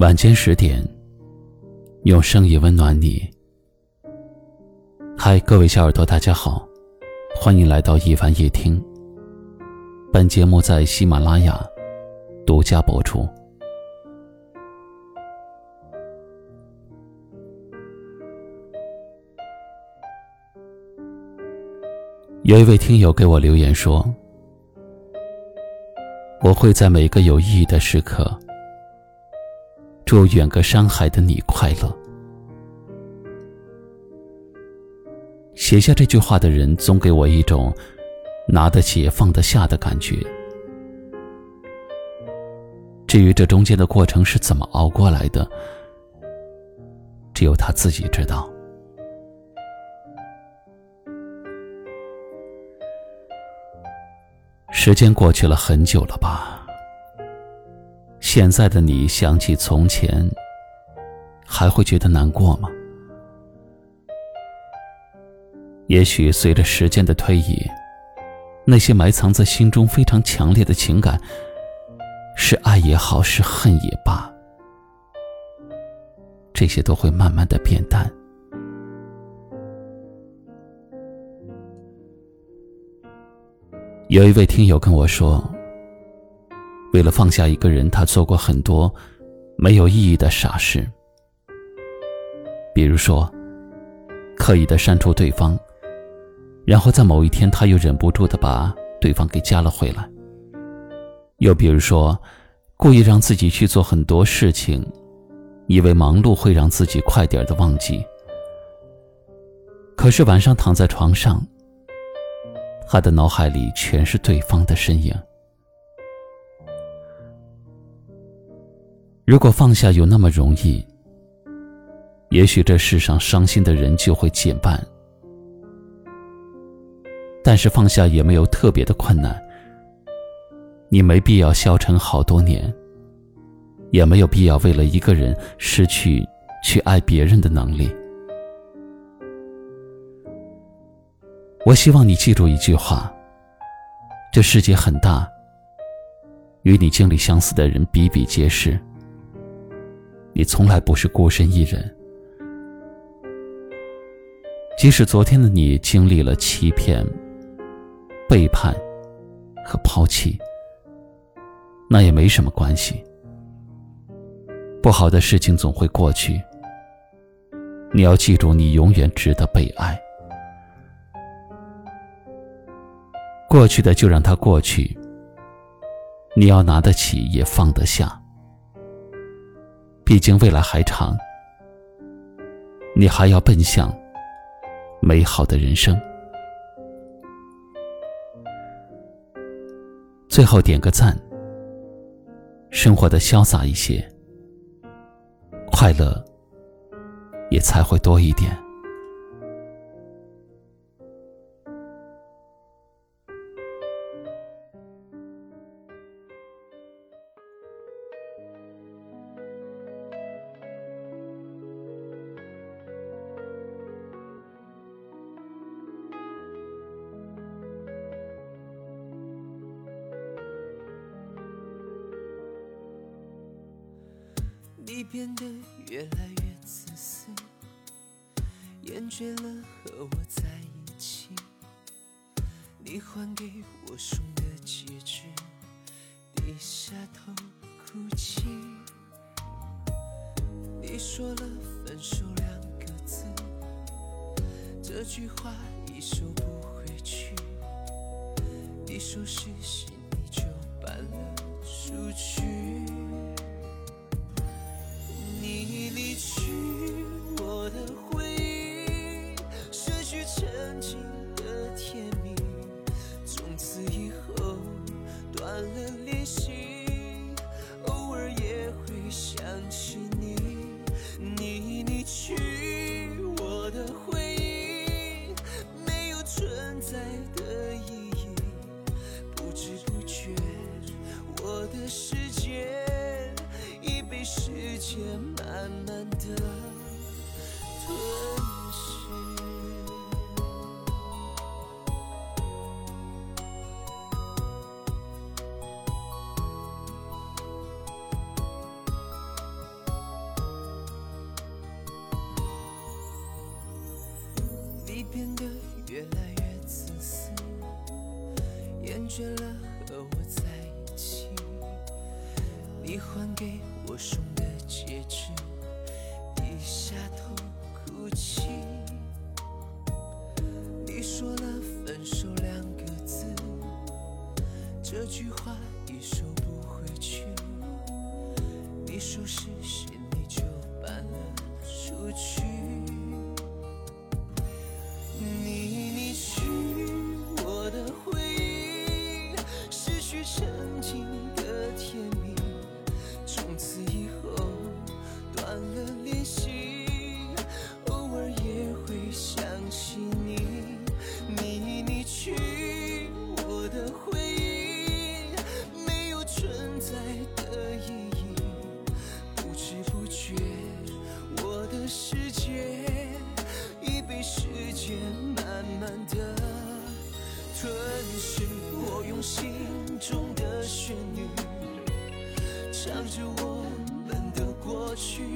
晚间十点，用声音温暖你。嗨，各位小耳朵，大家好，欢迎来到一凡夜听。本节目在喜马拉雅独家播出。有一位听友给我留言说：“我会在每个有意义的时刻。”祝远隔山海的你快乐。写下这句话的人，总给我一种拿得起也放得下的感觉。至于这中间的过程是怎么熬过来的，只有他自己知道。时间过去了很久了吧？现在的你想起从前，还会觉得难过吗？也许随着时间的推移，那些埋藏在心中非常强烈的情感，是爱也好，是恨也罢，这些都会慢慢的变淡。有一位听友跟我说。为了放下一个人，他做过很多没有意义的傻事，比如说刻意的删除对方，然后在某一天他又忍不住的把对方给加了回来；又比如说故意让自己去做很多事情，以为忙碌会让自己快点的忘记，可是晚上躺在床上，他的脑海里全是对方的身影。如果放下有那么容易，也许这世上伤心的人就会减半。但是放下也没有特别的困难。你没必要消沉好多年，也没有必要为了一个人失去去爱别人的能力。我希望你记住一句话：这世界很大，与你经历相似的人比比皆是。你从来不是孤身一人，即使昨天的你经历了欺骗、背叛和抛弃，那也没什么关系。不好的事情总会过去，你要记住，你永远值得被爱。过去的就让它过去，你要拿得起，也放得下。毕竟未来还长，你还要奔向美好的人生。最后点个赞，生活的潇洒一些，快乐也才会多一点。你变得越来越自私，厌倦了和我在一起。你还给我送的戒指，低下头哭泣。你说了分手两个字，这句话已收不回去。你收拾行李就搬了出去。慢慢的吞噬。你变得越来越自私，厌倦了和我在一起，你还给我。我送的戒指低下头哭泣。你说了分手两个字这句话已收不回去。你说是去。